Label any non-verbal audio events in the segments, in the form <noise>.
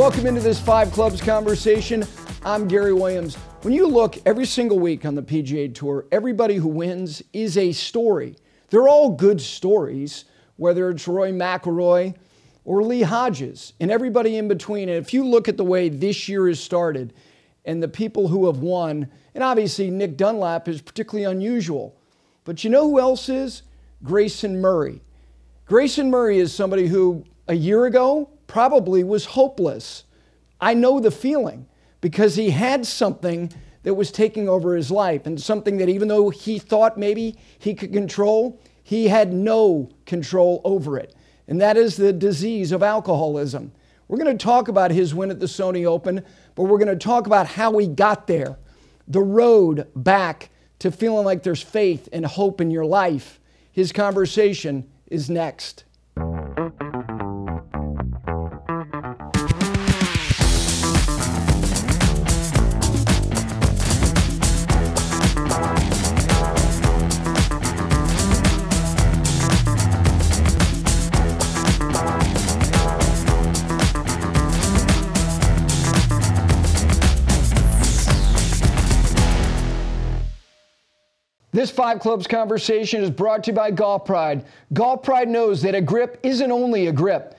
Welcome into this Five Clubs conversation. I'm Gary Williams. When you look every single week on the PGA Tour, everybody who wins is a story. They're all good stories, whether it's Rory McIlroy or Lee Hodges and everybody in between. And if you look at the way this year has started and the people who have won, and obviously Nick Dunlap is particularly unusual. But you know who else is? Grayson Murray. Grayson Murray is somebody who a year ago probably was hopeless. I know the feeling because he had something that was taking over his life and something that even though he thought maybe he could control, he had no control over it. And that is the disease of alcoholism. We're going to talk about his win at the Sony Open, but we're going to talk about how he got there, the road back to feeling like there's faith and hope in your life. His conversation is next. This Five Clubs conversation is brought to you by Golf Pride. Golf Pride knows that a grip isn't only a grip,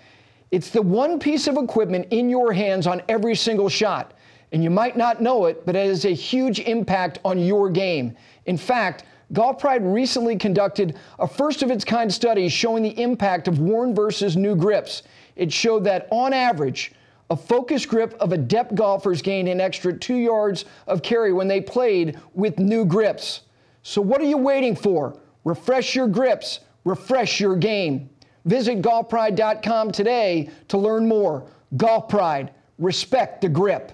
it's the one piece of equipment in your hands on every single shot. And you might not know it, but it has a huge impact on your game. In fact, Golf Pride recently conducted a first of its kind study showing the impact of worn versus new grips. It showed that on average, a focus grip of adept golfers gained an extra two yards of carry when they played with new grips. So, what are you waiting for? Refresh your grips, refresh your game. Visit golfpride.com today to learn more. Golf Pride, respect the grip.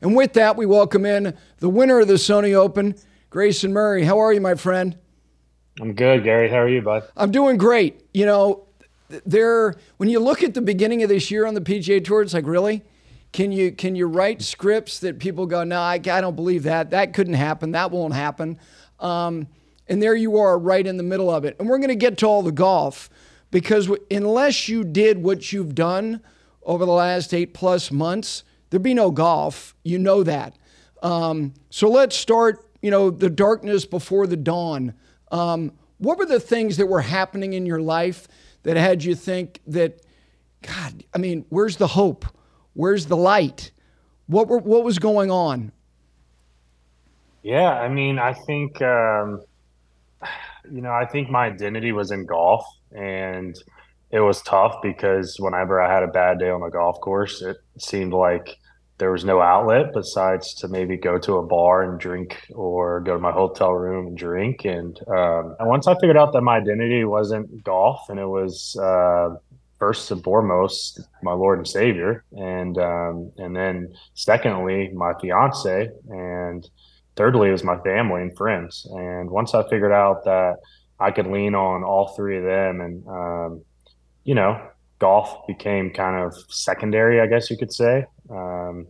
And with that, we welcome in the winner of the Sony Open, Grayson Murray. How are you, my friend? I'm good, Gary. How are you, bud? I'm doing great. You know, there when you look at the beginning of this year on the PGA Tour, it's like, really? Can you can you write scripts that people go, no, I, I don't believe that. That couldn't happen. That won't happen. Um, and there you are, right in the middle of it. And we're going to get to all the golf because unless you did what you've done over the last eight plus months, there'd be no golf. You know that. Um, so let's start. You know, the darkness before the dawn. Um, what were the things that were happening in your life that had you think that, God, I mean, where's the hope? Where's the light? What were, what was going on? Yeah, I mean, I think um, you know, I think my identity was in golf, and it was tough because whenever I had a bad day on the golf course, it seemed like there was no outlet besides to maybe go to a bar and drink or go to my hotel room and drink. And, um, and once I figured out that my identity wasn't golf and it was uh, first and foremost my Lord and Savior, and um, and then secondly my fiance, and thirdly was my family and friends. And once I figured out that I could lean on all three of them, and um, you know, golf became kind of secondary, I guess you could say. Um,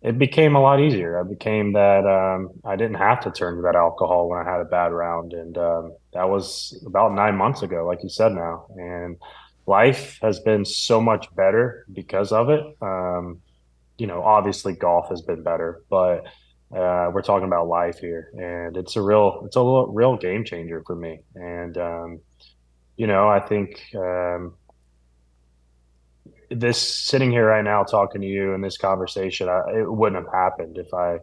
it became a lot easier. I became that um, I didn't have to turn to that alcohol when I had a bad round, and um, that was about nine months ago, like you said now. And life has been so much better because of it. Um, you know, obviously golf has been better, but uh, we're talking about life here, and it's a real, it's a real game changer for me. And um, you know, I think um, this sitting here right now talking to you in this conversation, I, it wouldn't have happened if I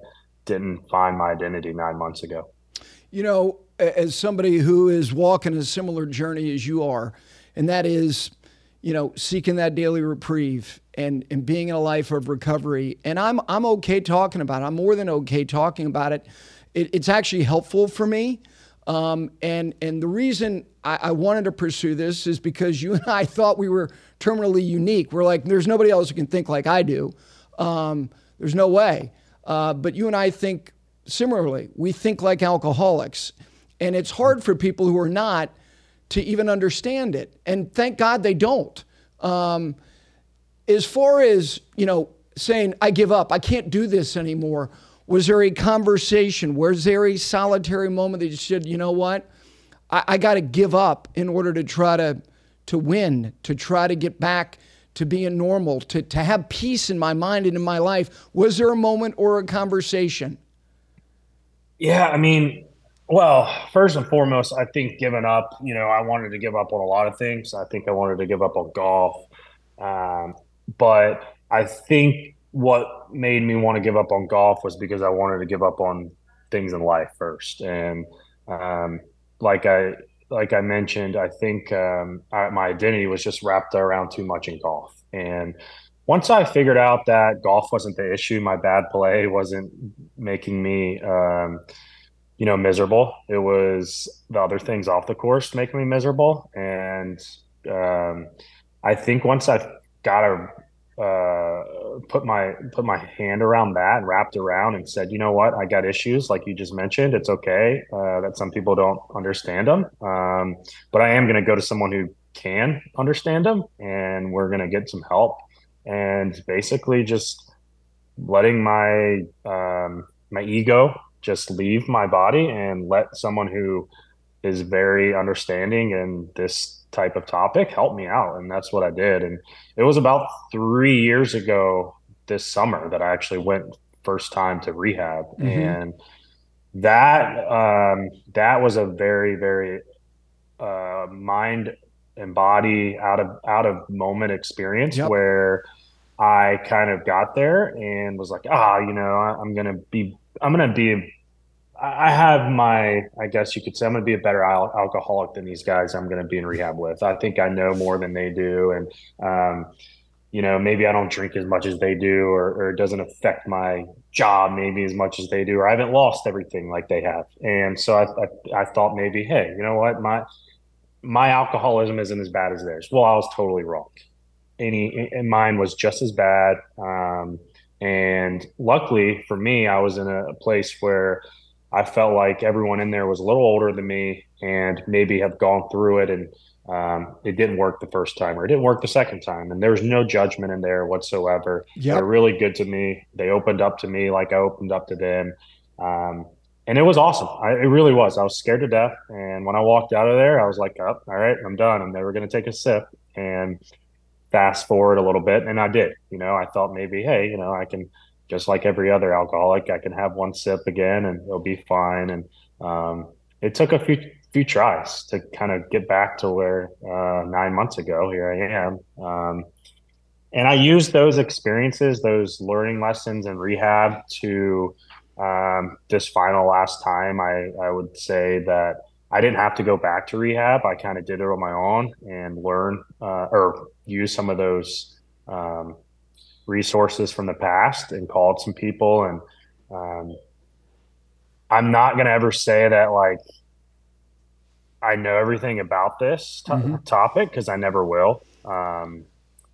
didn't find my identity nine months ago. You know, as somebody who is walking a similar journey as you are, and that is, you know, seeking that daily reprieve and, and being in a life of recovery. And I'm, I'm okay talking about it. I'm more than okay talking about it. it it's actually helpful for me. Um, and, and the reason I, I, wanted to pursue this is because you <laughs> and I thought we were terminally unique. We're like, there's nobody else who can think like I do. Um, there's no way. Uh, but you and I think similarly. We think like alcoholics. And it's hard for people who are not to even understand it. And thank God they don't. Um, as far as, you know, saying, I give up, I can't do this anymore, was there a conversation? Was there a solitary moment that you said, you know what? I, I got to give up in order to try to, to win, to try to get back to being normal, to, to have peace in my mind and in my life? Was there a moment or a conversation? Yeah, I mean, well, first and foremost, I think giving up, you know, I wanted to give up on a lot of things. I think I wanted to give up on golf. Um, but I think what made me want to give up on golf was because I wanted to give up on things in life first. And um, like I like I mentioned, I think um, I, my identity was just wrapped around too much in golf. And once I figured out that golf wasn't the issue, my bad play wasn't making me, um, you know, miserable. It was the other things off the course making me miserable. And um, I think once I got a uh, put my put my hand around that and wrapped around and said, you know what, I got issues like you just mentioned. It's okay uh, that some people don't understand them, um, but I am going to go to someone who can understand them, and we're going to get some help. And basically, just letting my um, my ego just leave my body and let someone who is very understanding and this type of topic help me out and that's what i did and it was about three years ago this summer that i actually went first time to rehab mm-hmm. and that um, that was a very very uh, mind and body out of out of moment experience yep. where I kind of got there and was like, ah, you know, I'm gonna be I'm gonna be I have my, I guess you could say, I'm going to be a better al- alcoholic than these guys I'm going to be in rehab with. I think I know more than they do. And, um, you know, maybe I don't drink as much as they do, or, or, it doesn't affect my job maybe as much as they do, or I haven't lost everything like they have. And so I, I, I thought maybe, hey, you know what, my my alcoholism isn't as bad as theirs. Well, I was totally wrong. Any and mine was just as bad. Um, and luckily for me, I was in a place where I felt like everyone in there was a little older than me and maybe have gone through it and um, it didn't work the first time or it didn't work the second time. And there was no judgment in there whatsoever. Yep. They're really good to me. They opened up to me like I opened up to them. Um, and it was awesome. I, it really was. I was scared to death. And when I walked out of there, I was like, oh, all right, I'm done. I'm never going to take a sip. And fast forward a little bit. And I did, you know, I thought maybe, hey, you know, I can – just like every other alcoholic, I can have one sip again and it'll be fine. And um, it took a few few tries to kind of get back to where uh, nine months ago here I am. Um, and I used those experiences, those learning lessons in rehab to um, this final last time. I, I would say that I didn't have to go back to rehab. I kind of did it on my own and learn uh, or use some of those um, resources from the past and called some people. And um, i'm not going to ever say that like i know everything about this t- mm-hmm. topic because i never will. Um,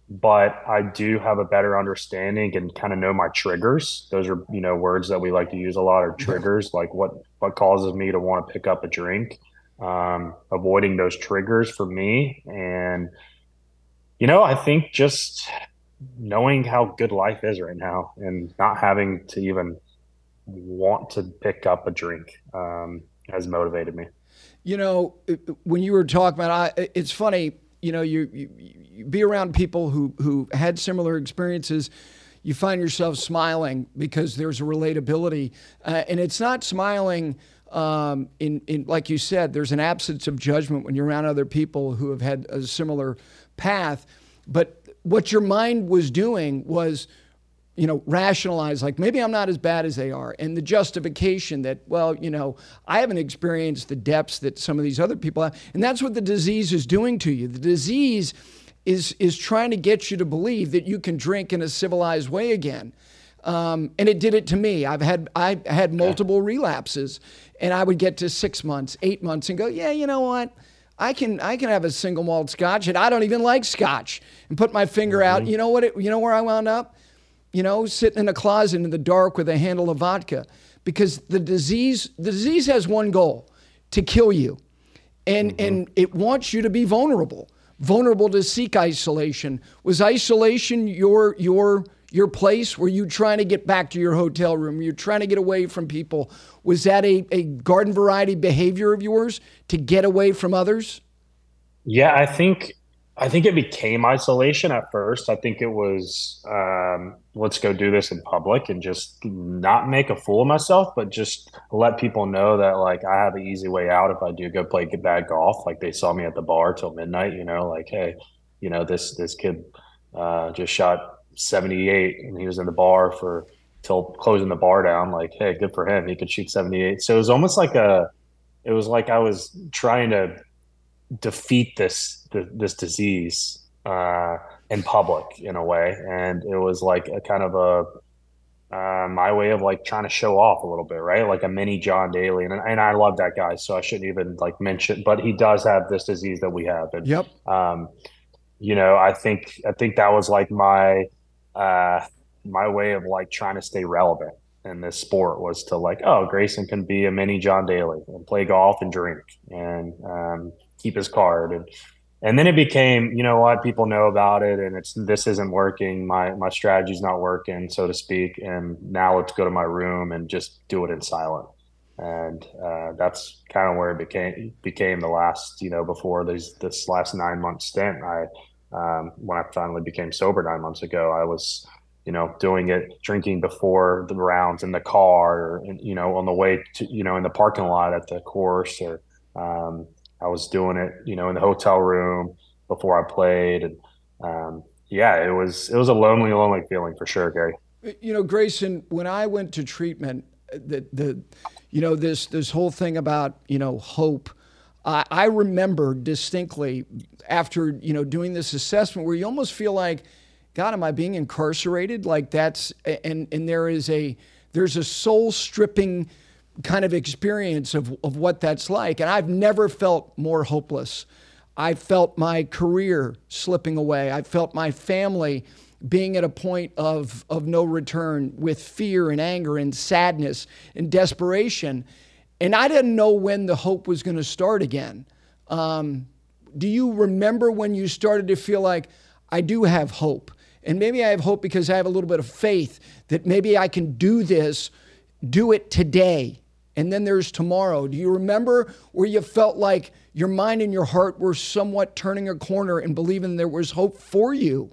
but i do have a better understanding and kind of know my triggers. Those are you know words that we like to use a lot are triggers like what what causes me to want to pick up a drink. Um, avoiding those triggers for me and you know i think just knowing how good life is right now and not having to even want to pick up a drink um, has motivated me. You know, when you were talking about, I, it's funny. You know, you, you, you be around people who who had similar experiences. You find yourself smiling because there's a relatability, uh, and it's not smiling. Um, in, in like you said, there's an absence of judgment when you're around other people who have had a similar path, but what your mind was doing was you know, rationalize like maybe I'm not as bad as they are. And the justification that, well, you know, I haven't experienced the depths that some of these other people have. And that's what the disease is doing to you. The disease is is trying to get you to believe that you can drink in a civilized way again. Um, and it did it to me. I've had I had multiple relapses, and I would get to six months, eight months, and go, yeah, you know what? I can I can have a single malt scotch and I don't even like scotch and put my finger mm-hmm. out. You know what? It, you know where I wound up? You know, sitting in a closet in the dark with a handle of vodka, because the disease the disease has one goal: to kill you, and mm-hmm. and it wants you to be vulnerable, vulnerable to seek isolation. Was isolation your your your place? Were you trying to get back to your hotel room? Were you trying to get away from people? Was that a, a garden variety behavior of yours to get away from others? Yeah, I think I think it became isolation at first. I think it was um, let's go do this in public and just not make a fool of myself, but just let people know that like I have an easy way out if I do go play bad golf. Like they saw me at the bar till midnight, you know, like hey, you know this this kid uh, just shot seventy eight and he was in the bar for till closing the bar down. Like hey, good for him. He could shoot seventy eight. So it was almost like a, it was like I was trying to defeat this this disease uh, in public in a way, and it was like a kind of a uh, my way of like trying to show off a little bit, right? Like a mini John Daly, and and I love that guy, so I shouldn't even like mention, but he does have this disease that we have, and yep. Um, you know, I think I think that was like my uh, my way of like trying to stay relevant in this sport was to like, oh, Grayson can be a mini John Daly and play golf and drink and um, keep his card. And and then it became you know what people know about it and it's this isn't working. My my strategy's not working so to speak. And now let's go to my room and just do it in silence. And uh, that's kind of where it became became the last you know before this this last nine month stint. I um, when i finally became sober nine months ago i was you know doing it drinking before the rounds in the car or you know on the way to you know in the parking lot at the course or um, I was doing it, you know, in the hotel room before I played, and um, yeah, it was it was a lonely, lonely feeling for sure, Gary. You know, Grayson, when I went to treatment, the the, you know, this this whole thing about you know hope. I, I remember distinctly after you know doing this assessment where you almost feel like, God, am I being incarcerated? Like that's and and there is a there's a soul stripping kind of experience of, of what that's like. And I've never felt more hopeless. I felt my career slipping away. I felt my family being at a point of, of no return with fear and anger and sadness and desperation. And I didn't know when the hope was going to start again. Um, do you remember when you started to feel like, I do have hope? And maybe I have hope because I have a little bit of faith that maybe I can do this, do it today and then there's tomorrow. Do you remember where you felt like your mind and your heart were somewhat turning a corner and believing there was hope for you?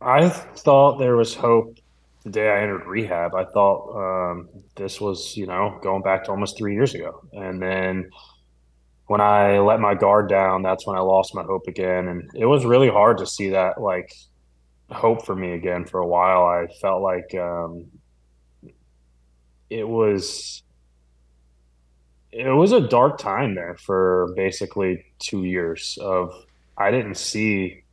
I thought there was hope the day I entered rehab. I thought um, this was, you know, going back to almost three years ago. And then when I let my guard down, that's when I lost my hope again. And it was really hard to see that, like, hope for me again for a while. I felt like um, it was it was a dark time there for basically two years of I didn't see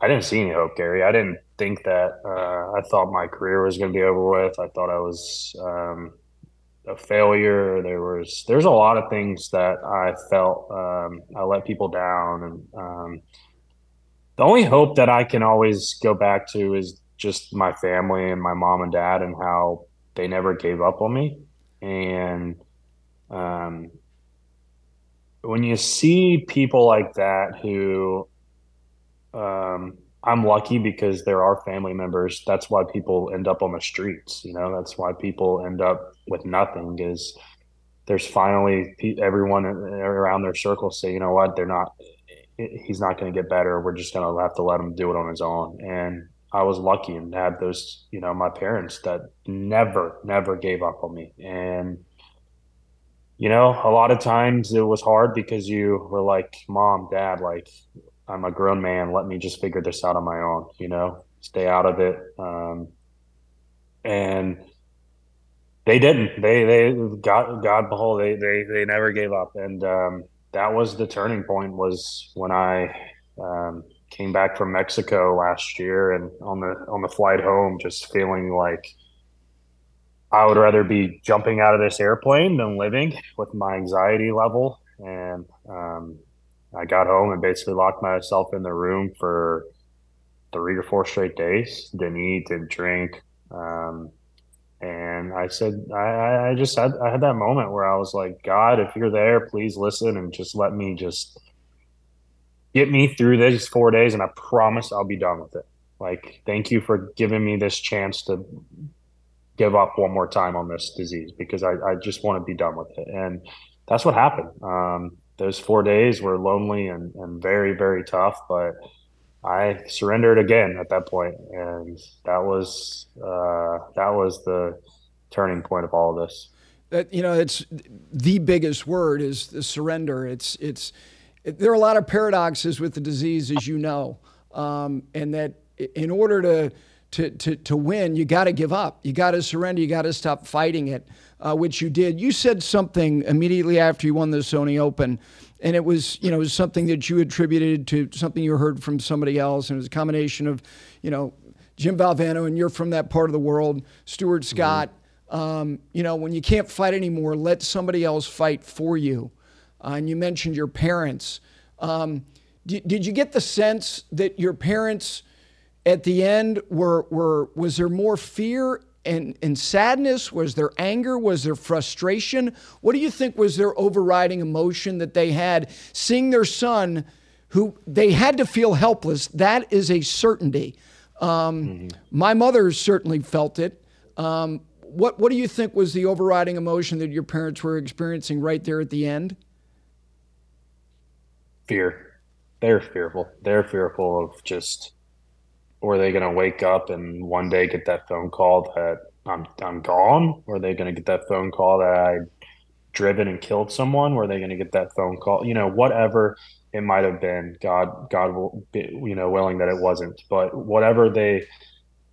I didn't see any hope, Gary. I didn't think that uh, I thought my career was going to be over with. I thought I was um, a failure. There was there's a lot of things that I felt um, I let people down, and um, the only hope that I can always go back to is just my family and my mom and dad and how they never gave up on me. And um, when you see people like that who um, I'm lucky because there are family members. That's why people end up on the streets. You know, that's why people end up with nothing. Is there's finally everyone around their circle say, you know what, they're not. He's not going to get better. We're just going to have to let him do it on his own. And I was lucky and had those, you know, my parents that never, never gave up on me. And, you know, a lot of times it was hard because you were like, mom, dad, like, I'm a grown man. Let me just figure this out on my own, you know, stay out of it. Um, and they didn't. They, they, God, God behold, they, they, they never gave up. And um, that was the turning point was when I, um, came back from Mexico last year and on the on the flight home just feeling like I would rather be jumping out of this airplane than living with my anxiety level and um, I got home and basically locked myself in the room for three or four straight days didn't eat didn't drink um, and I said I, I just had I had that moment where I was like God if you're there please listen and just let me just get me through these four days and I promise I'll be done with it. Like, thank you for giving me this chance to give up one more time on this disease because I, I just want to be done with it. And that's what happened. Um, those four days were lonely and, and very, very tough, but I surrendered again at that point, and that was uh, that was the turning point of all of this. That you know, it's the biggest word is the surrender. It's it's it, there are a lot of paradoxes with the disease, as you know, um, and that in order to to, to, to win, you got to give up. You got to surrender. You got to stop fighting it, uh, which you did. You said something immediately after you won the Sony Open and it was you know it was something that you attributed to something you heard from somebody else, and it was a combination of you know Jim Valvano, and you're from that part of the world, Stuart mm-hmm. Scott. Mm-hmm. Um, you know, when you can't fight anymore, let somebody else fight for you. Uh, and you mentioned your parents. Um, did, did you get the sense that your parents, at the end, were were was there more fear and, and sadness? Was there anger? Was there frustration? What do you think was their overriding emotion that they had seeing their son, who they had to feel helpless? That is a certainty. Um, mm-hmm. My mother certainly felt it. Um, what, what do you think was the overriding emotion that your parents were experiencing right there at the end? Fear. They're fearful. They're fearful of just are they going to wake up and one day get that phone call that I'm I'm gone? Are they going to get that phone call that I driven and killed someone? Are they going to get that phone call? You know, whatever it might have been. God, God will be, you know, willing that it wasn't. But whatever they,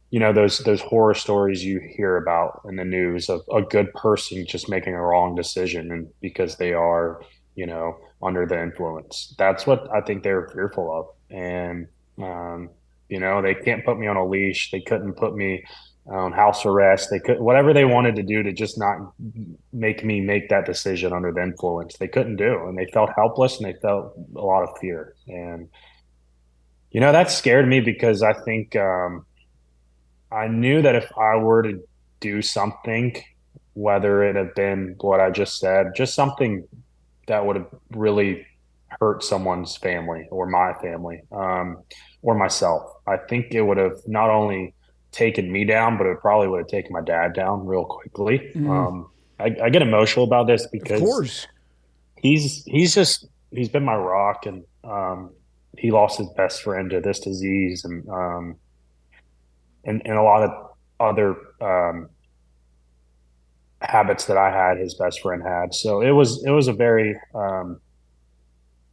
you know, those those horror stories you hear about in the news of a good person just making a wrong decision and because they are, you know, under the influence. That's what I think they're fearful of. And um, you know, they can't put me on a leash. They couldn't put me on house arrest. They could whatever they wanted to do to just not make me make that decision under the influence. They couldn't do, and they felt helpless and they felt a lot of fear. And you know that scared me because I think um, I knew that if I were to do something, whether it had been what I just said, just something that would have really hurt someone's family or my family um, or myself. I think it would have not only taken me down, but it probably would have taken my dad down real quickly. Mm. Um, I, I, get emotional about this because he's he's just he's been my rock, and um, he lost his best friend to this disease, and um, and and a lot of other um, habits that I had, his best friend had. So it was it was a very um,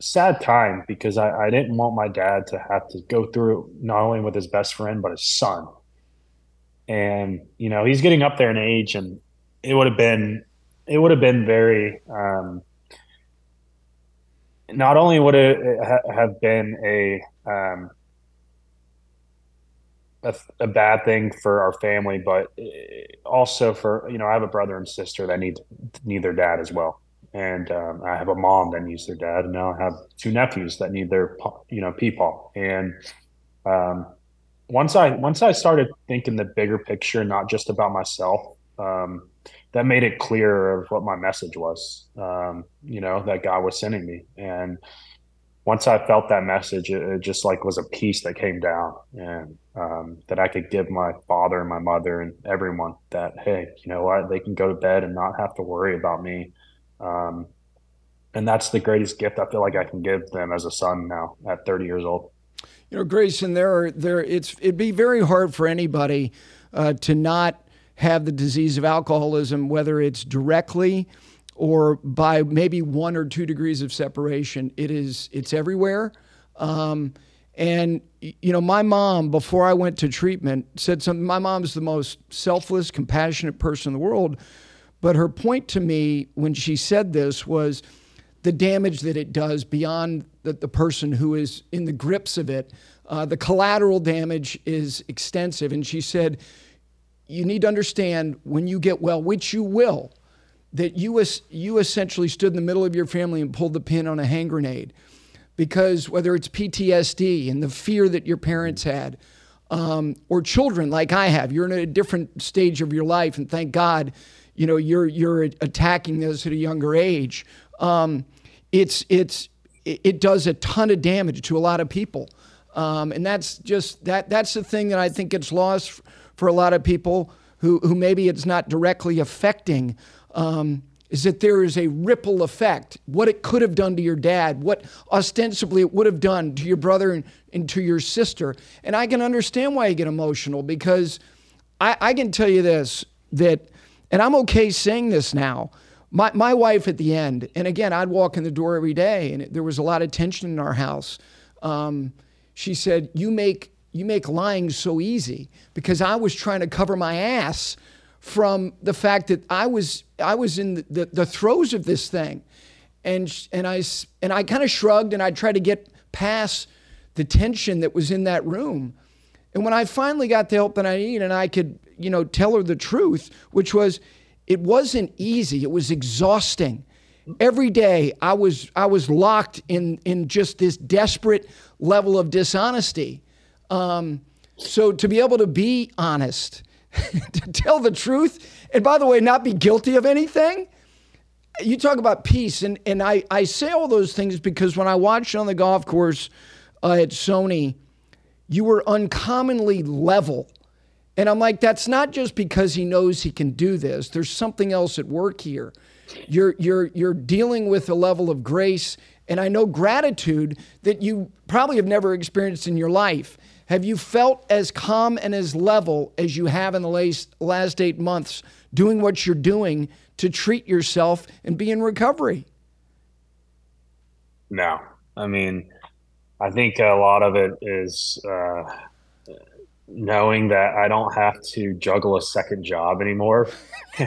sad time because I, I didn't want my dad to have to go through not only with his best friend but his son. And you know he's getting up there in age, and it would have been it would have been very. Um, not only would it have been a, um, a a bad thing for our family, but also for you know I have a brother and sister that need need their dad as well and um, I have a mom that needs their dad, and now I have two nephews that need their you know peepaw. And um, once I once I started thinking the bigger picture, not just about myself, um, that made it clear of what my message was. Um, you know that God was sending me, and once I felt that message, it, it just like was a piece that came down, and um, that I could give my father and my mother and everyone that hey, you know what, they can go to bed and not have to worry about me um, and that's the greatest gift I feel like I can give them as a son now at 30 years old. You know, Grayson, there are there it's it'd be very hard for anybody uh, to not have the disease of alcoholism, whether it's directly or by maybe one or two degrees of separation. It is it's everywhere. Um, and you know, my mom before I went to treatment said something. My mom's the most selfless, compassionate person in the world. But her point to me when she said this was the damage that it does beyond the, the person who is in the grips of it. Uh, the collateral damage is extensive. And she said, You need to understand when you get well, which you will, that you, you essentially stood in the middle of your family and pulled the pin on a hand grenade. Because whether it's PTSD and the fear that your parents had, um, or children like I have, you're in a different stage of your life, and thank God you know you're you're attacking this at a younger age. Um, it's it's it does a ton of damage to a lot of people, um, and that's just that that's the thing that I think gets lost for a lot of people who who maybe it's not directly affecting. Um, is that there is a ripple effect. What it could have done to your dad, what ostensibly it would have done to your brother and, and to your sister. And I can understand why you get emotional because I, I can tell you this that, and I'm okay saying this now. My, my wife at the end, and again, I'd walk in the door every day, and it, there was a lot of tension in our house. Um, she said, "You make you make lying so easy because I was trying to cover my ass from the fact that I was I was in the, the, the throes of this thing, and and I and I kind of shrugged and I tried to get past the tension that was in that room, and when I finally got the help that I needed and I could you know tell her the truth, which was it wasn't easy, it was exhausting. Every day I was I was locked in in just this desperate level of dishonesty. Um, so to be able to be honest <laughs> to tell the truth, and by the way, not be guilty of anything. You talk about peace, and, and I, I say all those things because when I watched on the golf course uh, at Sony, you were uncommonly level. And I'm like, that's not just because he knows he can do this. There's something else at work here. You're, you're, you're dealing with a level of grace and I know gratitude that you probably have never experienced in your life. Have you felt as calm and as level as you have in the last, eight months doing what you're doing to treat yourself and be in recovery? No. I mean, I think a lot of it is uh, knowing that I don't have to juggle a second job anymore. <laughs>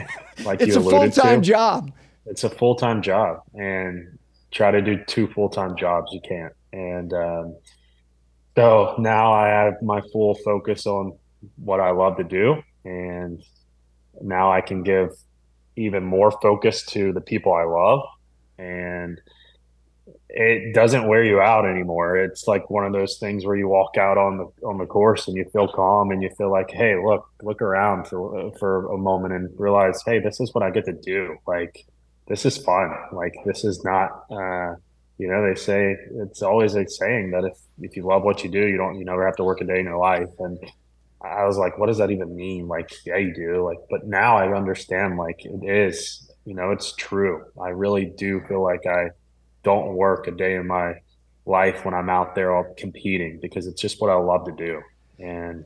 like it's a full time job. It's a full time job, and try to do two full time jobs. You can't, and um, so now I have my full focus on what I love to do. And now I can give even more focus to the people I love. And it doesn't wear you out anymore. It's like one of those things where you walk out on the on the course and you feel calm and you feel like, hey, look, look around for for a moment and realize, hey, this is what I get to do. Like this is fun. Like this is not uh you know, they say it's always a saying that if if you love what you do, you don't you never have to work a day in your life. And I was like, what does that even mean? Like, yeah, you do. Like, but now I understand. Like, it is. You know, it's true. I really do feel like I don't work a day in my life when I'm out there all competing because it's just what I love to do. And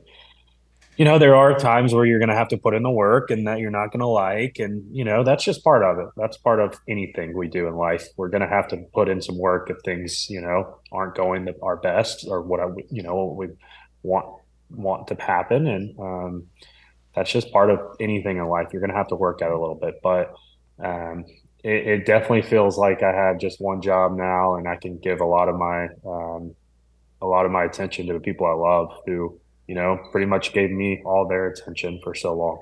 you know, there are times where you're going to have to put in the work and that you're not going to like. And, you know, that's just part of it. That's part of anything we do in life. We're going to have to put in some work if things, you know, aren't going our best or what I, you know, what we want, want to happen. And, um, that's just part of anything in life. You're going to have to work it a little bit, but, um, it, it, definitely feels like I have just one job now and I can give a lot of my, um, a lot of my attention to the people I love who, you know, pretty much gave me all their attention for so long.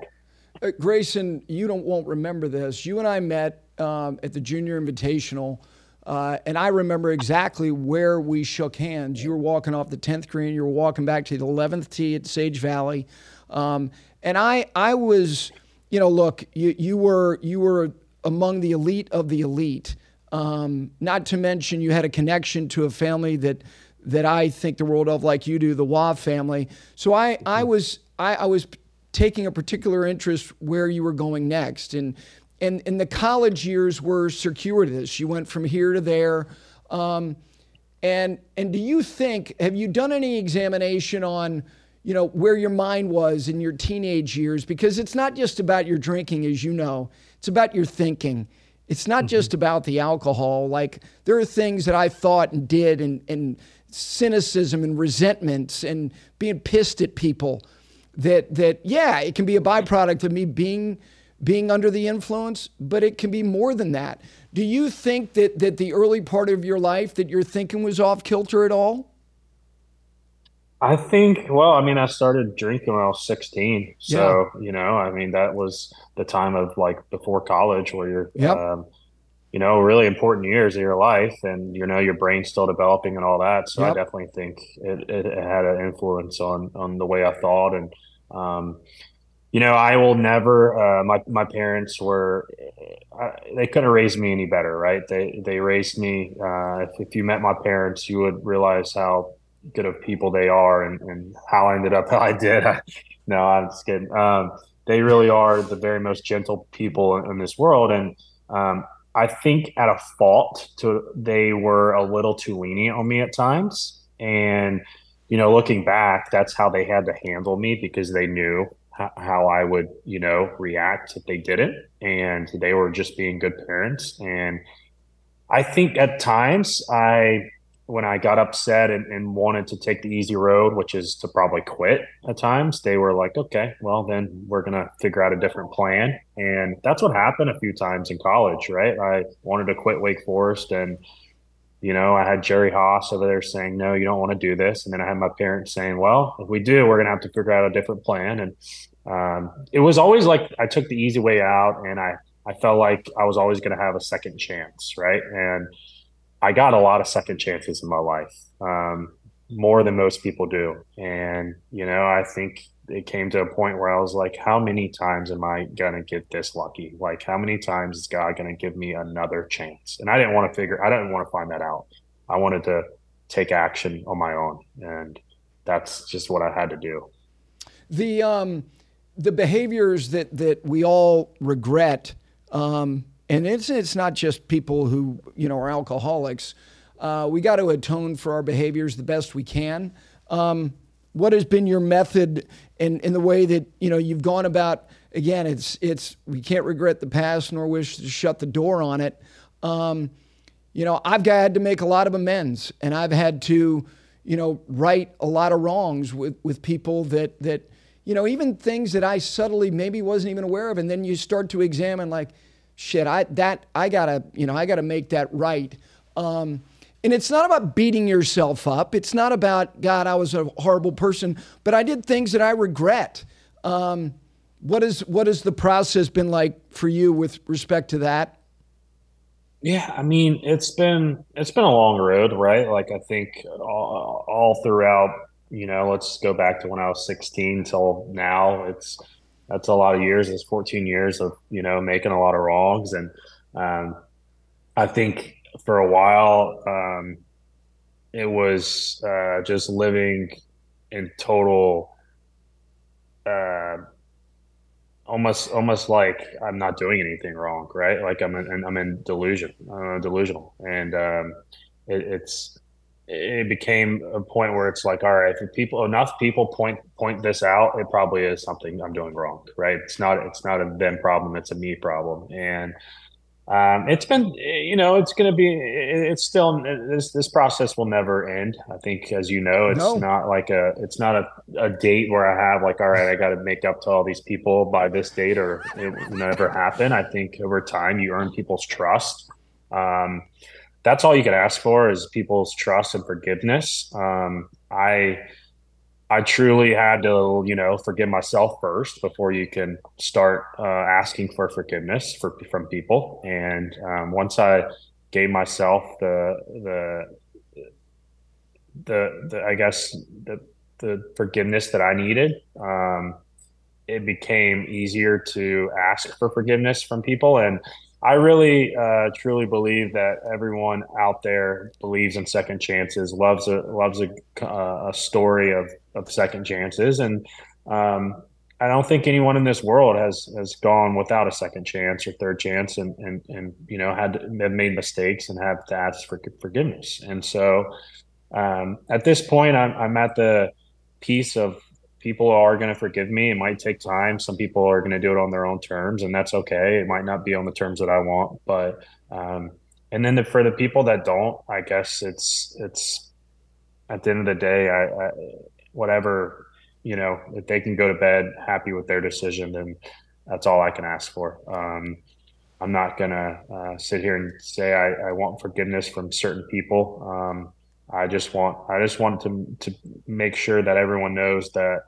Uh, Grayson, you don't won't remember this. You and I met um, at the Junior Invitational, uh, and I remember exactly where we shook hands. You were walking off the tenth green. You were walking back to the eleventh tee at Sage Valley, um, and I I was, you know, look, you you were you were among the elite of the elite. Um, not to mention you had a connection to a family that that I think the world of, like you do, the Waugh family. So I, I mm-hmm. was I, I was taking a particular interest where you were going next, and and and the college years were circuitous. You went from here to there. Um, and and do you think have you done any examination on you know where your mind was in your teenage years because it's not just about your drinking as you know it's about your thinking. It's not mm-hmm. just about the alcohol. Like there are things that i thought and did and and cynicism and resentments and being pissed at people that that yeah it can be a byproduct of me being being under the influence but it can be more than that. Do you think that that the early part of your life that your thinking was off kilter at all i think well i mean i started drinking when i was 16 so yeah. you know i mean that was the time of like before college where you're yep. um, you know, really important years of your life, and you know your brain's still developing and all that. So yep. I definitely think it, it, had an influence on on the way I thought, and um, you know, I will never. Uh, my my parents were uh, they couldn't raise me any better, right? They they raised me. Uh, if, if you met my parents, you would realize how good of people they are, and, and how I ended up <laughs> how I did. I, no, I'm just kidding. Um, they really are the very most gentle people in, in this world, and um, I think at a fault to they were a little too lenient on me at times. And, you know, looking back, that's how they had to handle me because they knew how I would, you know, react if they didn't. And they were just being good parents. And I think at times I when I got upset and, and, wanted to take the easy road, which is to probably quit at times, they were like, okay, well, then we're going to figure out a different plan. And that's what happened a few times in college, right? I wanted to quit Wake Forest and, you know, I had Jerry Haas over there saying, no, you don't want to do this. And then I had my parents saying, well, if we do, we're going to have to figure out a different plan. And um, it was always like I took the easy way out and I, I felt like I was always going to have a second chance, right? And, I got a lot of second chances in my life, um, more than most people do. And, you know, I think it came to a point where I was like, how many times am I going to get this lucky? Like, how many times is God going to give me another chance? And I didn't want to figure, I didn't want to find that out. I wanted to take action on my own. And that's just what I had to do. The, um, the behaviors that, that we all regret, um, and it's it's not just people who you know are alcoholics. Uh, we got to atone for our behaviors the best we can. Um, what has been your method in, in the way that you know you've gone about? Again, it's it's we can't regret the past nor wish to shut the door on it. Um, you know, I've had to make a lot of amends, and I've had to, you know, right a lot of wrongs with with people that that you know even things that I subtly maybe wasn't even aware of, and then you start to examine like shit, I that I gotta, you know, I gotta make that right. Um, and it's not about beating yourself up. It's not about God, I was a horrible person, but I did things that I regret. Um, what is what has the process been like for you with respect to that? Yeah, I mean, it's been it's been a long road, right? Like I think all, all throughout, you know, let's go back to when I was 16 till now. It's that's a lot of years. It's 14 years of you know making a lot of wrongs, and um, I think for a while um, it was uh, just living in total, uh, almost almost like I'm not doing anything wrong, right? Like I'm in, I'm in delusion, uh, delusional, and um, it, it's it became a point where it's like, all right, if people enough people point point this out, it probably is something I'm doing wrong, right? It's not it's not a them problem, it's a me problem, and um, it's been you know it's going to be it's still this this process will never end. I think as you know, it's no. not like a it's not a, a date where I have like, all right, I got to make up to all these people by this date, or it will never happen. I think over time you earn people's trust. Um, that's all you can ask for is people's trust and forgiveness. Um, I I truly had to, you know, forgive myself first before you can start uh, asking for forgiveness for, from people. And um, once I gave myself the the the, the I guess the the forgiveness that I needed, um, it became easier to ask for forgiveness from people and I really uh, truly believe that everyone out there believes in second chances, loves a loves a, uh, a story of, of second chances, and um, I don't think anyone in this world has has gone without a second chance or third chance, and and and you know had have made mistakes and have to ask for forgiveness. And so um, at this point, I'm I'm at the piece of people are going to forgive me. It might take time. Some people are going to do it on their own terms, and that's okay. It might not be on the terms that I want, but um, and then the, for the people that don't, I guess it's it's at the end of the day, I, I whatever you know, if they can go to bed happy with their decision, then that's all I can ask for. Um, I'm not gonna uh, sit here and say I, I, want forgiveness from certain people. Um, I just want I just want to to make sure that everyone knows that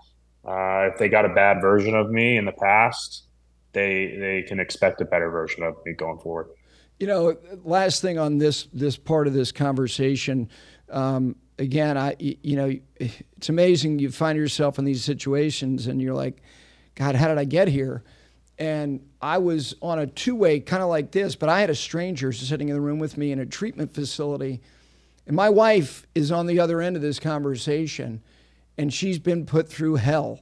uh, if they got a bad version of me in the past, they they can expect a better version of me going forward. You know, last thing on this this part of this conversation. Um, again, I you know, it's amazing you find yourself in these situations and you're like, God, how did I get here? And I was on a two way, kind of like this, but I had a stranger sitting in the room with me in a treatment facility and my wife is on the other end of this conversation, and she's been put through hell.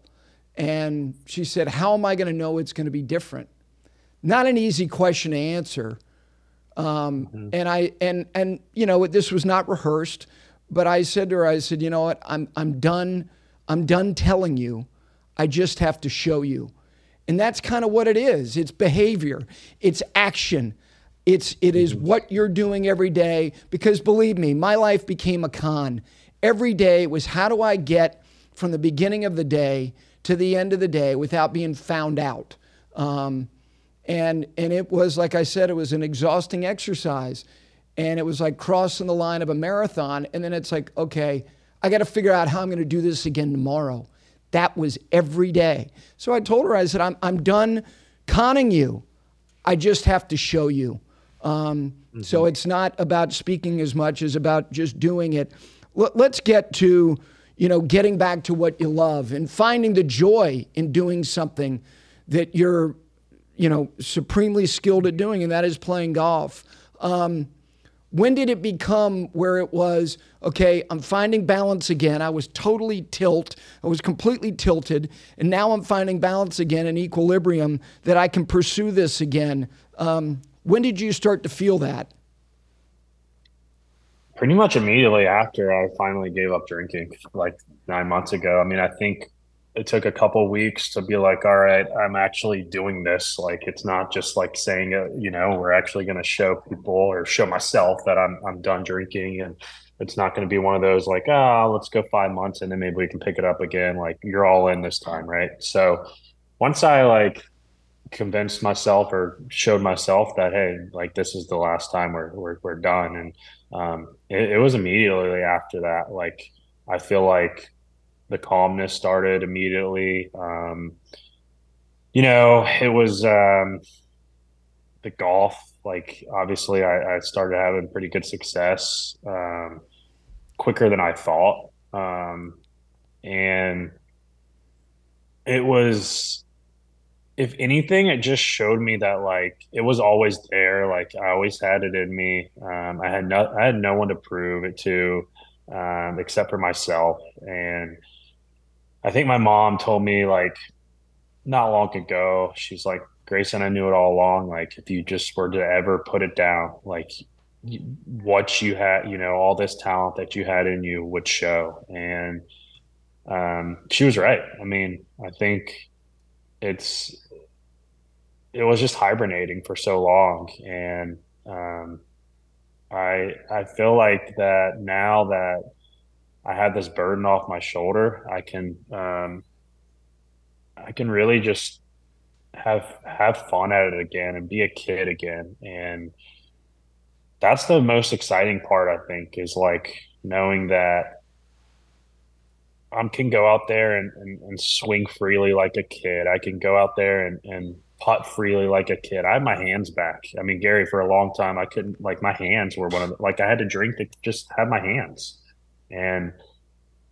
And she said, How am I going to know it's going to be different? Not an easy question to answer, Um, mm-hmm. And I and and you know this was not rehearsed, but I said to her, I said, you know what, I'm I'm done. I'm done telling you. I just have to show you. And that's kind of what it is. It's behavior. It's action. It's it is mm-hmm. what you're doing every day. Because believe me, my life became a con. Every day was how do I get from the beginning of the day to the end of the day without being found out. Um, and and it was like I said, it was an exhausting exercise, and it was like crossing the line of a marathon. And then it's like, okay, I got to figure out how I'm going to do this again tomorrow. That was every day. So I told her, I said, I'm I'm done conning you. I just have to show you. Um, mm-hmm. So it's not about speaking as much as about just doing it. L- let's get to you know getting back to what you love and finding the joy in doing something that you're you know, supremely skilled at doing, and that is playing golf. Um, when did it become where it was, okay, I'm finding balance again. I was totally tilt. I was completely tilted. And now I'm finding balance again and equilibrium that I can pursue this again. Um, when did you start to feel that? Pretty much immediately after I finally gave up drinking, like nine months ago. I mean, I think it took a couple weeks to be like, all right, I'm actually doing this. Like, it's not just like saying, uh, you know, we're actually going to show people or show myself that I'm I'm done drinking, and it's not going to be one of those like, ah, oh, let's go five months and then maybe we can pick it up again. Like, you're all in this time, right? So, once I like convinced myself or showed myself that hey, like this is the last time we're we're, we're done, and um, it, it was immediately after that, like I feel like the calmness started immediately. Um, you know, it was um, the golf. Like, obviously, I, I, started having pretty good success um, quicker than I thought. Um, and it was, if anything, it just showed me that like it was always there. Like I always had it in me. Um, I had no, I had no one to prove it to, um, except for myself. And I think my mom told me like not long ago, she's like, Grayson, I knew it all along. Like, if you just were to ever put it down, like what you had, you know, all this talent that you had in you would show. And um, she was right. I mean, I think it's, it was just hibernating for so long. And um, I, I feel like that now that I have this burden off my shoulder, I can um, I can really just have have fun at it again and be a kid again. And that's the most exciting part, I think, is like knowing that I can go out there and, and, and swing freely like a kid. I can go out there and, and putt freely like a kid. I had my hands back. I mean, Gary, for a long time, I couldn't like my hands were one of the, like I had to drink to just have my hands. And,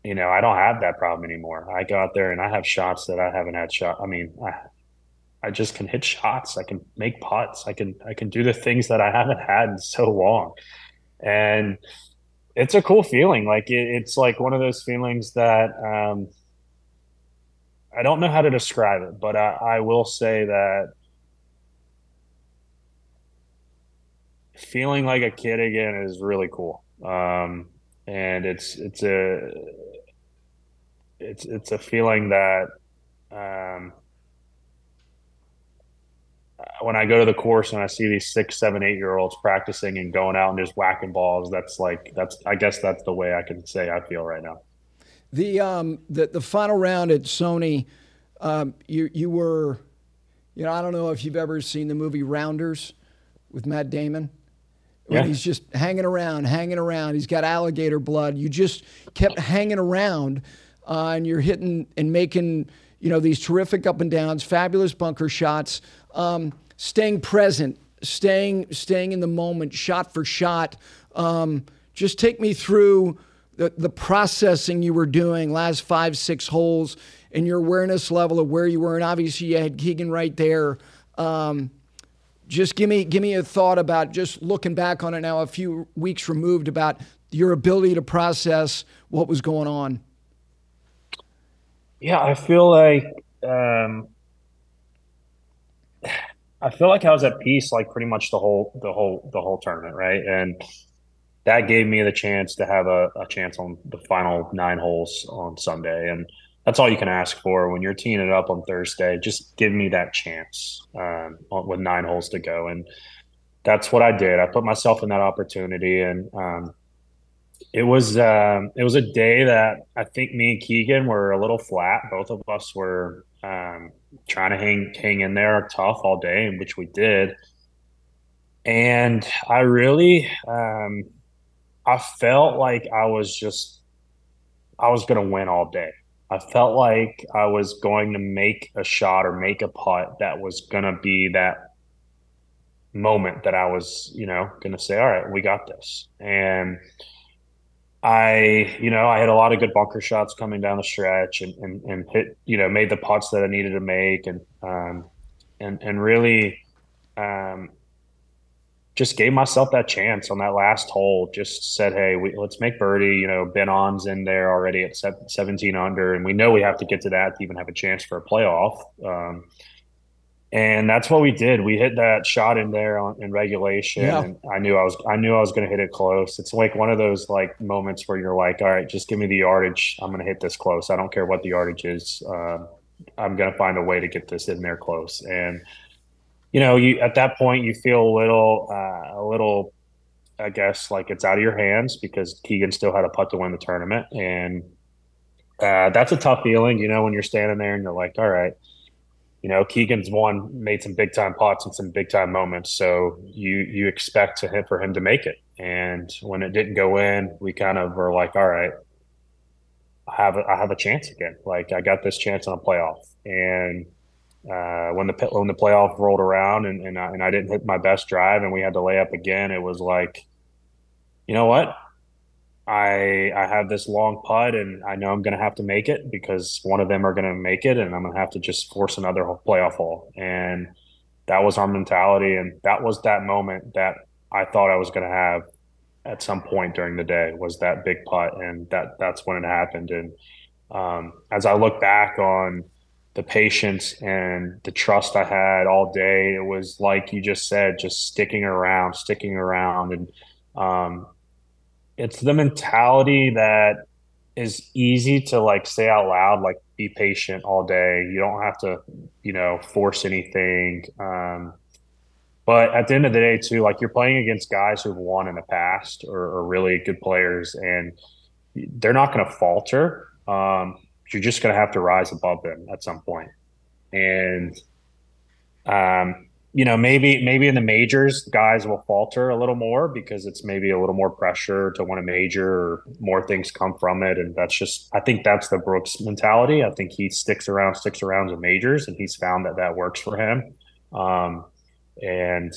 you know, I don't have that problem anymore. I go out there and I have shots that I haven't had shot. I mean, I, I just can hit shots. I can make putts. I can, I can do the things that I haven't had in so long. And it's a cool feeling. Like it, it's like one of those feelings that, um, I don't know how to describe it, but I, I will say that feeling like a kid again is really cool. Um, and it's it's a it's it's a feeling that um, when I go to the course and I see these six, seven, eight year olds practicing and going out and just whacking balls, that's like that's I guess that's the way I can say I feel right now. The um the the final round at Sony, um, you you were, you know, I don't know if you've ever seen the movie Rounders with Matt Damon yeah. he's just hanging around, hanging around. He's got alligator blood. You just kept hanging around, uh, and you're hitting and making you know these terrific up and downs, fabulous bunker shots, um, staying present, staying staying in the moment, shot for shot. Um, just take me through the, the processing you were doing last five six holes and your awareness level of where you were, and obviously you had Keegan right there. Um, just give me give me a thought about just looking back on it now, a few weeks removed, about your ability to process what was going on. Yeah, I feel like um, <sighs> I feel like I was at peace like pretty much the whole the whole the whole tournament, right? And that gave me the chance to have a, a chance on the final nine holes on Sunday. And that's all you can ask for when you're teeing it up on Thursday. Just give me that chance um, with nine holes to go. And that's what I did. I put myself in that opportunity, and um, it was um, it was a day that I think me and Keegan were a little flat. Both of us were um, trying to hang hang in there tough all day, which we did. And I really, um, I felt like I was just, I was going to win all day. I felt like I was going to make a shot or make a putt that was going to be that moment that I was, you know, going to say, all right, we got this. And I, you know, I had a lot of good bunker shots coming down the stretch and, and, and hit, you know, made the putts that I needed to make and, um, and, and really, um, just gave myself that chance on that last hole. Just said, "Hey, we, let's make birdie." You know, Ben An's in there already at 17 under, and we know we have to get to that to even have a chance for a playoff. Um, and that's what we did. We hit that shot in there on, in regulation, yeah. and I knew I was I knew I was going to hit it close. It's like one of those like moments where you're like, all right, just give me the yardage. I'm going to hit this close. I don't care what the yardage is. Uh, I'm going to find a way to get this in there close. And you know, you at that point you feel a little uh, a little, I guess, like it's out of your hands because Keegan still had a putt to win the tournament, and uh, that's a tough feeling. You know, when you're standing there and you're like, all right you know, Keegan's won, made some big time pots and some big time moments. So you you expect to hit for him to make it. And when it didn't go in, we kind of were like, all right, I have a, I have a chance again. Like I got this chance on a playoff. And uh, when the when the playoff rolled around and and I, and I didn't hit my best drive and we had to lay up again, it was like, you know what? I I have this long putt and I know I'm going to have to make it because one of them are going to make it and I'm going to have to just force another playoff hole. And that was our mentality and that was that moment that I thought I was going to have at some point during the day was that big putt and that that's when it happened and um, as I look back on the patience and the trust I had all day, it was like you just said, just sticking around, sticking around, and um, it's the mentality that is easy to like say out loud like be patient all day. You don't have to you know force anything um, but at the end of the day too like you're playing against guys who've won in the past or, or really good players and they're not going to falter. Um, you're just going to have to rise above them at some point and um, you know, maybe maybe in the majors, guys will falter a little more because it's maybe a little more pressure to win a major or more things come from it. And that's just, I think that's the Brooks mentality. I think he sticks around, sticks around in majors, and he's found that that works for him. Um, and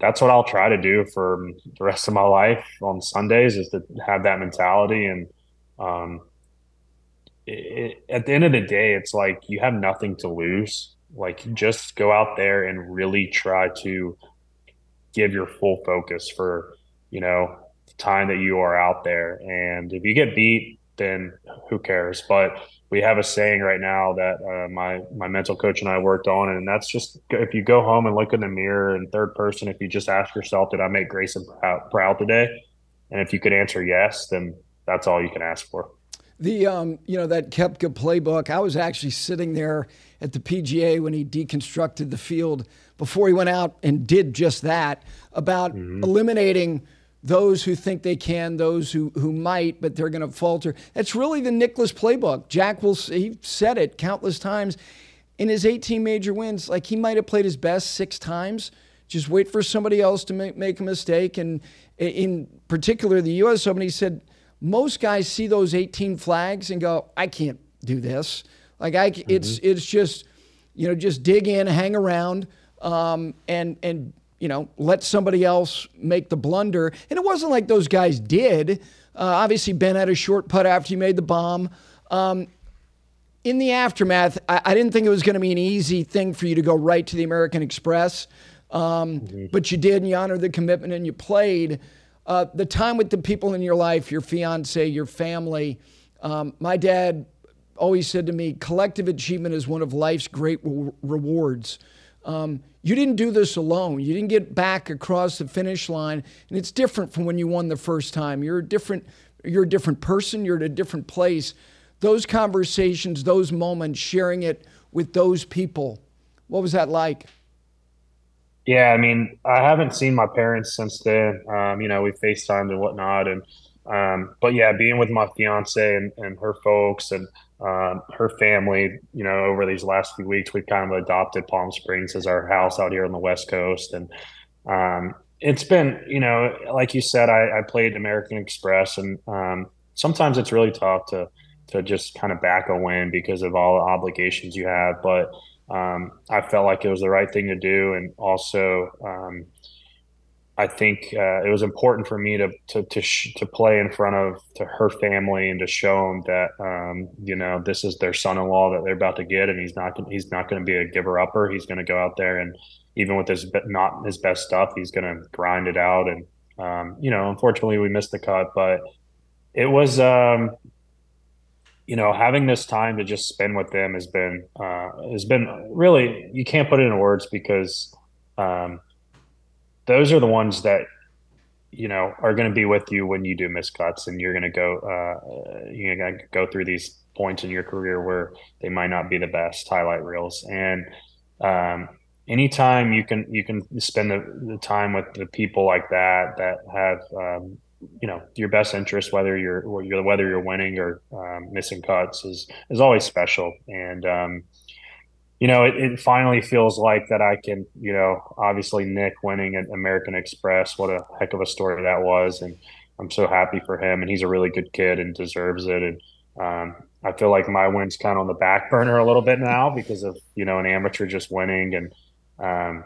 that's what I'll try to do for the rest of my life on Sundays is to have that mentality. And um, it, at the end of the day, it's like you have nothing to lose like just go out there and really try to give your full focus for, you know, the time that you are out there. And if you get beat, then who cares? But we have a saying right now that uh, my my mental coach and I worked on, and that's just if you go home and look in the mirror in third person, if you just ask yourself, "Did I make Grayson proud, proud today?" and if you could answer yes, then that's all you can ask for. The um, you know that Koepka playbook. I was actually sitting there at the PGA when he deconstructed the field before he went out and did just that about mm-hmm. eliminating those who think they can, those who, who might, but they're going to falter. That's really the Nicklaus playbook. Jack will he said it countless times in his 18 major wins. Like he might have played his best six times. Just wait for somebody else to make, make a mistake. And in particular, the U.S. Open, he said most guys see those 18 flags and go, "I can't do this." Like I, mm-hmm. it's it's just, you know, just dig in, hang around, um, and and you know, let somebody else make the blunder. And it wasn't like those guys did. Uh, obviously, Ben had a short putt after he made the bomb. Um, in the aftermath, I, I didn't think it was going to be an easy thing for you to go right to the American Express, um, mm-hmm. but you did, and you honored the commitment, and you played. Uh, the time with the people in your life, your fiance, your family. Um, my dad always said to me, collective achievement is one of life's great re- rewards. Um, you didn't do this alone. You didn't get back across the finish line, and it's different from when you won the first time. You're a different, you're a different person. You're at a different place. Those conversations, those moments, sharing it with those people, what was that like? Yeah, I mean, I haven't seen my parents since then. Um, you know, we FaceTimed and whatnot, and um, but yeah, being with my fiance and, and her folks and um, her family, you know, over these last few weeks, we've kind of adopted Palm Springs as our house out here on the West Coast, and um, it's been, you know, like you said, I, I played American Express, and um, sometimes it's really tough to to just kind of back a win because of all the obligations you have, but um, I felt like it was the right thing to do, and also um, I think uh, it was important for me to to to, sh- to, play in front of to her family and to show them that um, you know this is their son-in-law that they're about to get, and he's not he's not going to be a giver upper. He's going to go out there and even with his not his best stuff, he's going to grind it out. And um, you know, unfortunately, we missed the cut, but it was um, you know, having this time to just spend with them has been uh, has been really you can't put it in words because um, those are the ones that you know are going to be with you when you do miscuts and you're going to go uh, you're going to go through these points in your career where they might not be the best highlight reels. And um, anytime you can you can spend the, the time with the people like that that have um, you know your best interest, whether you're whether you're winning or um, missing cuts, is is always special. And um, you know, it, it, finally feels like that I can, you know, obviously Nick winning at American Express, what a heck of a story that was, and I'm so happy for him. And he's a really good kid and deserves it. And um, I feel like my win's kind of on the back burner a little bit now because of you know an amateur just winning and um,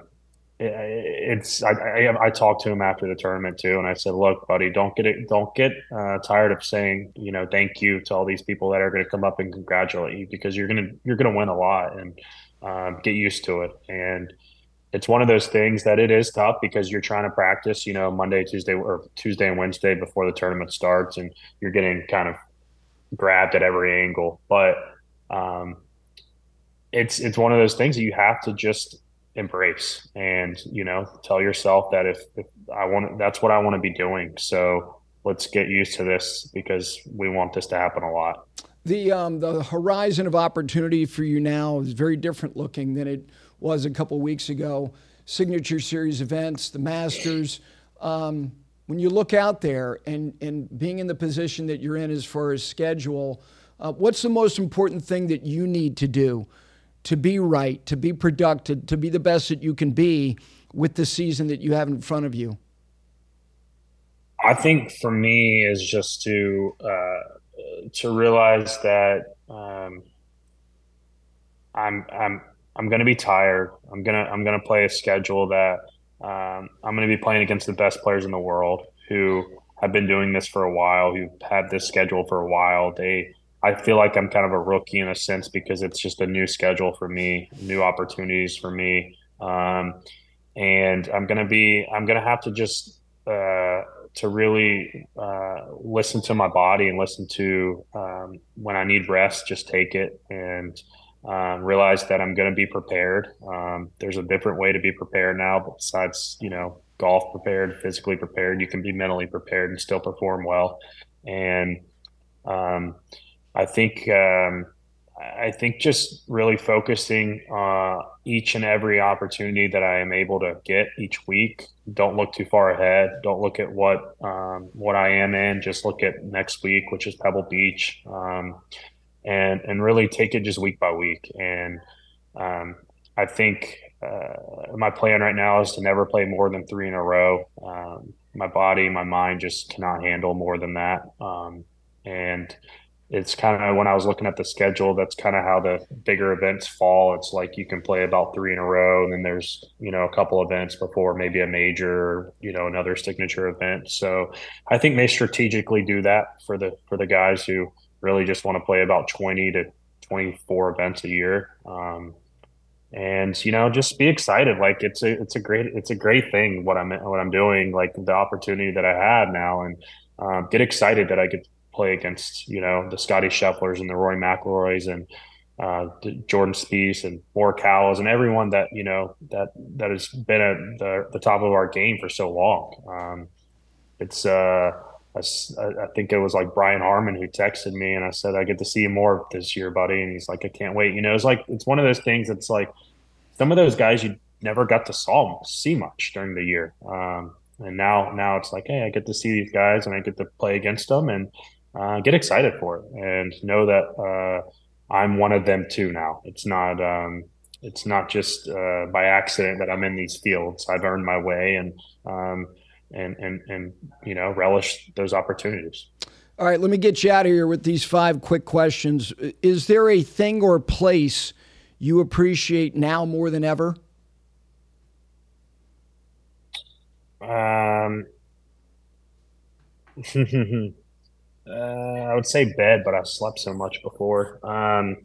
it's I, I, I talked to him after the tournament too, and I said, "Look, buddy, don't get it, don't get uh, tired of saying you know thank you to all these people that are going to come up and congratulate you because you're gonna you're gonna win a lot and um, get used to it." And it's one of those things that it is tough because you're trying to practice, you know, Monday, Tuesday, or Tuesday and Wednesday before the tournament starts, and you're getting kind of grabbed at every angle, but. Um, it's it's one of those things that you have to just embrace and you know tell yourself that if, if i want that's what i want to be doing. So let's get used to this because we want this to happen a lot. The um, the horizon of opportunity for you now is very different looking than it was a couple weeks ago. Signature series events the masters. Um, when you look out there and and being in the position that you're in as far as schedule uh, what's the most important thing that you need to do to be right, to be productive, to be the best that you can be with the season that you have in front of you? I think for me is just to uh, to realize that um, I'm I'm I'm going to be tired. I'm gonna I'm gonna play a schedule that um, I'm going to be playing against the best players in the world who have been doing this for a while, who've had this schedule for a while. They I feel like I'm kind of a rookie in a sense because it's just a new schedule for me, new opportunities for me. Um, and I'm going to be, I'm to have to just, uh, to really uh, listen to my body and listen to um, when I need rest, just take it and um, realize that I'm going to be prepared. Um, there's a different way to be prepared now, besides, you know, golf prepared, physically prepared. You can be mentally prepared and still perform well. And, um, I think um, I think just really focusing uh, each and every opportunity that I am able to get each week. Don't look too far ahead. Don't look at what um, what I am in. Just look at next week, which is Pebble Beach, um, and and really take it just week by week. And um, I think uh, my plan right now is to never play more than three in a row. Um, my body, my mind just cannot handle more than that. Um, and it's kind of when I was looking at the schedule, that's kind of how the bigger events fall. It's like you can play about three in a row, and then there's you know a couple events before maybe a major, you know, another signature event. So I think they strategically do that for the for the guys who really just want to play about twenty to twenty four events a year. Um, and you know, just be excited. Like it's a it's a great it's a great thing what I'm what I'm doing. Like the opportunity that I had now, and um, get excited that I get play against you know the Scottie Schefflers and the Rory McIlroys and uh, Jordan Spieth and Morikawa and everyone that you know that that has been at the, the top of our game for so long. Um, it's uh, I, I, think it was like Brian Harman who texted me and I said I get to see you more this year, buddy, and he's like I can't wait. You know, it's like it's one of those things. That's like some of those guys you never got to saw see much during the year. Um, and now now it's like hey, I get to see these guys and I get to play against them and uh, get excited for it and know that. Uh, I'm one of them too now. It's not um, it's not just uh, by accident that I'm in these fields. I've earned my way and um, and and and you know relish those opportunities. All right, let me get you out of here with these five quick questions. Is there a thing or place you appreciate now more than ever? Um. <laughs> <laughs> Uh, I would say bed, but I've slept so much before. Um,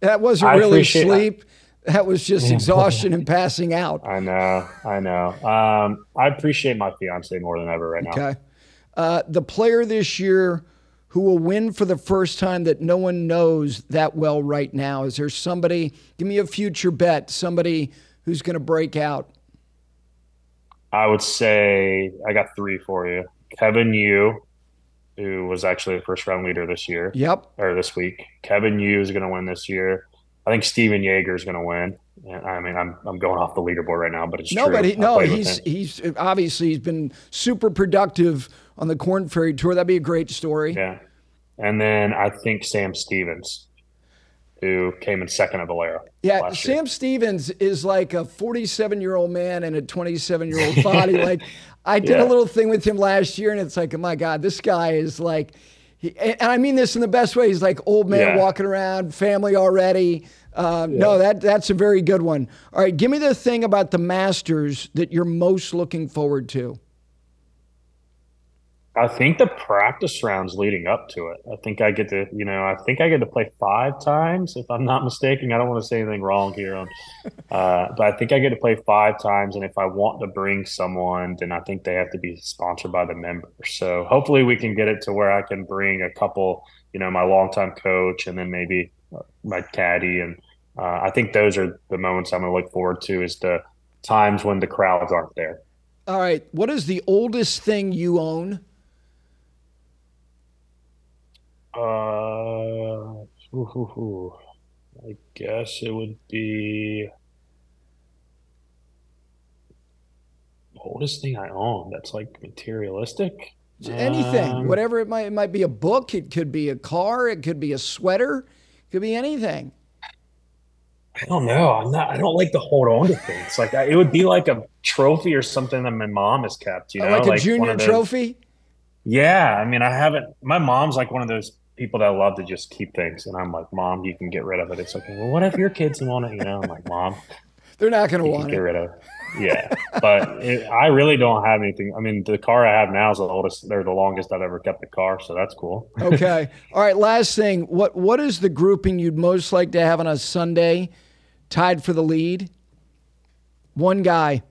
that wasn't I really sleep. That was just exhaustion and passing out. I know. I know. Um, I appreciate my fiance more than ever right now. Okay. Uh, the player this year who will win for the first time that no one knows that well right now? Is there somebody, give me a future bet, somebody who's going to break out? I would say I got three for you. Kevin Yu, who was actually the first round leader this year. Yep. Or this week. Kevin Yu is going to win this year. I think Stephan Jaeger is going to win. I mean, I'm I'm going off the leaderboard right now, but it's no, true. but he, no, he's he's obviously he's been super productive on the Korn Ferry Tour. That'd be a great story. Yeah, and then I think Sam Stevens, who came in second at Valero. Yeah, Sam year. Stevens is like a 47 year old man in a 27 year old body. <laughs> like I did yeah. a little thing with him last year, and it's like, oh my God, this guy is like, he, and I mean this in the best way. He's like old man yeah. walking around, family already. Um, yeah. No, that that's a very good one. All right, give me the thing about the Masters that you're most looking forward to. I think the practice rounds leading up to it. I think I get to, you know, I think I get to play five times if I'm not mistaken. I don't want to say anything wrong here uh, but I think I get to play five times. And if I want to bring someone, then I think they have to be sponsored by the member. So hopefully we can get it to where I can bring a couple, you know, my longtime coach and then maybe uh, my caddy. And uh, I think those are the moments I'm going to look forward to is the times when the crowds aren't there. All right. What is the oldest thing you own? Uh, I guess it would be the oldest thing I own that's like materialistic. Anything, um, whatever it might, it might be a book, it could be a car, it could be a sweater, it could be anything. I don't know. I'm not. I don't like to hold on to things. Like it would be like a trophy or something that my mom has kept. You oh, know, like a like junior trophy. Yeah, I mean, I haven't. My mom's like one of those people that love to just keep things, and I'm like, Mom, you can get rid of it. It's okay. Well, what if your kids want it? You know, I'm like, Mom, <laughs> they're not going to want get it. rid of. It. Yeah, but it, I really don't have anything. I mean, the car I have now is the oldest. They're the longest I've ever kept the car, so that's cool. <laughs> okay. All right. Last thing. What What is the grouping you'd most like to have on a Sunday, tied for the lead? One guy.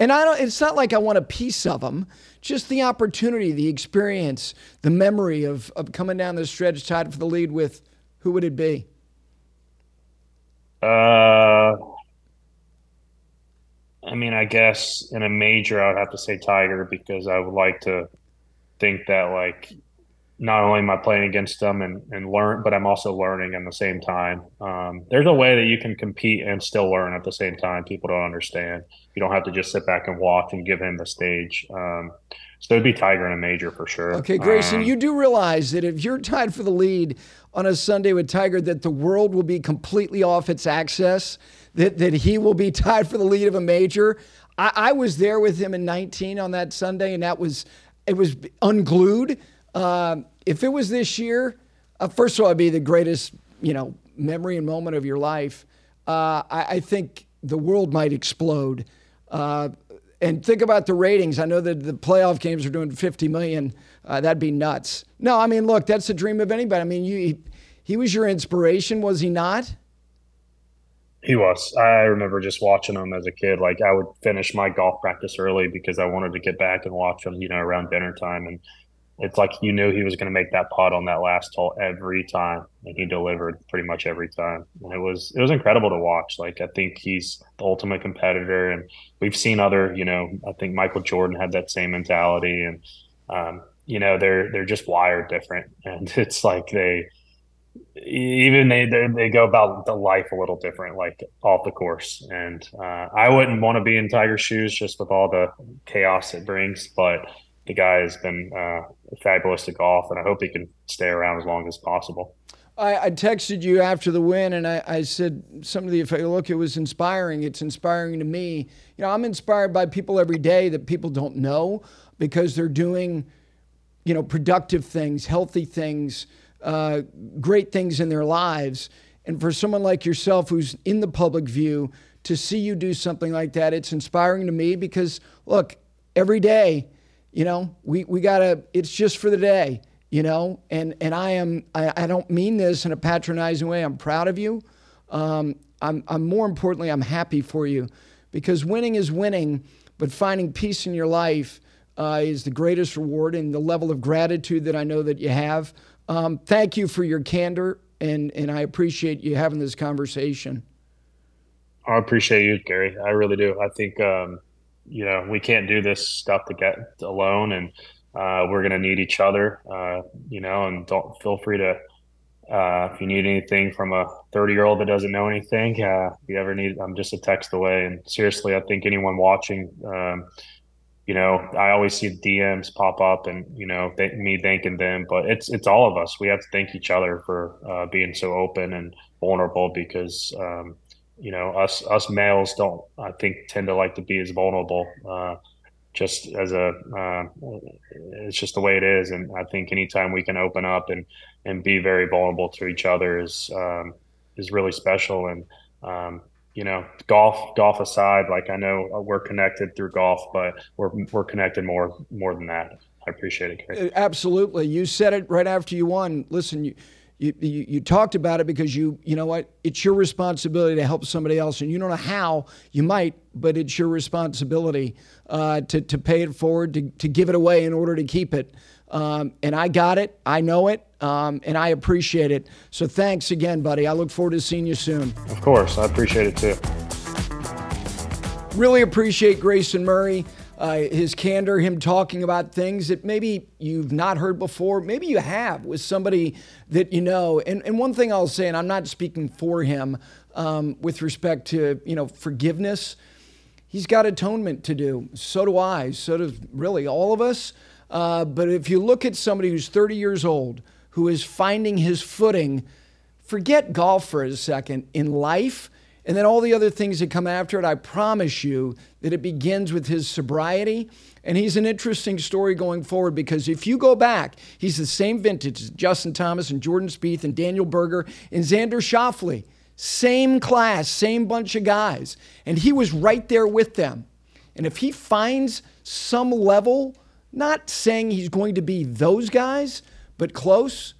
And I don't. It's not like I want a piece of them. Just the opportunity, the experience, the memory of of coming down the stretch tied for the lead with. Who would it be? Uh, I mean, I guess in a major, I would have to say Tiger because I would like to think that like not only am I playing against them and, and learn, but I'm also learning at the same time. Um, there's a way that you can compete and still learn at the same time. People don't understand. You don't have to just sit back and watch and give him the stage. Um, so it'd be Tiger in a major for sure. Okay, Grayson, um, you do realize that if you're tied for the lead on a Sunday with Tiger, that the world will be completely off its access, that, that he will be <laughs> tied for the lead of a major. I, I was there with him in 19 on that Sunday, and that was, it was unglued. Um, if it was this year, uh, first of all, it'd be the greatest, you know, memory and moment of your life. Uh, I, I, think the world might explode. Uh, and think about the ratings. I know that the playoff games are doing 50 million. Uh, that'd be nuts. No, I mean, look, that's the dream of anybody. I mean, you, he, he was your inspiration, was he not? He was. I remember just watching him as a kid. Like I would finish my golf practice early because I wanted to get back and watch him, you know, around dinner time. And it's like you knew he was going to make that putt on that last hole every time, and he delivered pretty much every time. And it was it was incredible to watch. Like I think he's the ultimate competitor, and we've seen other. You know, I think Michael Jordan had that same mentality, and um, you know they're they're just wired different, <laughs> and it's like they even they, they, they go about the life a little different, like off the course. And uh, I wouldn't want to be in Tiger's shoes just with all the chaos it brings, but the guy has been uh, fabulous to golf, and I hope he can stay around as long as possible. I, I texted you after the win, and I, I said something to you. Look, it was inspiring. It's inspiring to me. You know, I'm inspired by people every day that people don't know because they're doing, you know, productive things, healthy things uh, great things in their lives. And for someone like yourself who's in the public view, to see you do something like that, it's inspiring to me because, look, every day, you know, we, we got to, it's just for the day, you know, and, and I am, I, I don't mean this in a patronizing way. I'm proud of you. Um, I'm, I'm more importantly, I'm happy for you because winning is winning, but finding peace in your life uh, is the greatest reward and the level of gratitude that I know that you have. Um, thank you for your candor, and, and I appreciate you having this conversation. I appreciate you, Gary. I really do. I think, um, you know, we can't do this stuff to get alone, and uh, we're going to need each other, uh, you know, and don't feel free to, uh, if you need anything from a 30 year old that doesn't know anything, uh, if you ever need, I'm just a text away. And seriously, I think anyone watching, um, you know, I always see DMs pop up, and you know, th- me thanking them. But it's it's all of us. We have to thank each other for uh, being so open and vulnerable because um, you know us us males don't I think tend to like to be as vulnerable. Uh, just as a, uh, it's just the way it is, and I think anytime we can open up and and be very vulnerable to each other is um, is really special. And um, you know, golf golf aside, like I know we're connected through golf, but we're we're connected more more than that. I appreciate it. Uh, absolutely, you said it right after you won. Listen, you. You, you, you, talked about it because you you know what it's your responsibility to help somebody else and you don't know how you might but it's your responsibility uh, to, to pay it forward to, to give it away in order to keep it um, and I got it I know it um, and I appreciate it. So thanks again, buddy. I look forward to seeing you soon. Of course, I appreciate it too. Really appreciate Grayson Murray. Uh, his candor, him talking about things that maybe you've not heard before, maybe you have with somebody that you know. And, and one thing I'll say, and I'm not speaking for him um, with respect to you know forgiveness, he's got atonement to do. So do I. So does really all of us. Uh, but if you look at somebody who's 30 years old, who is finding his footing, forget golf for a second, in life, and then all the other things that come after it, I promise you that it begins with his sobriety. And he's an interesting story going forward because if you go back, he's the same vintage as Justin Thomas and Jordan Spieth and Daniel Berger and Xander Schauffele. Same class, same bunch of guys. And he was right there with them. And if he finds some level, not saying he's going to be those guys, but close,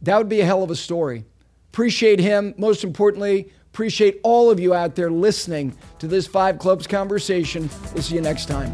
that would be a hell of a story. Appreciate him. Most importantly, appreciate all of you out there listening to this Five Clubs conversation. We'll see you next time.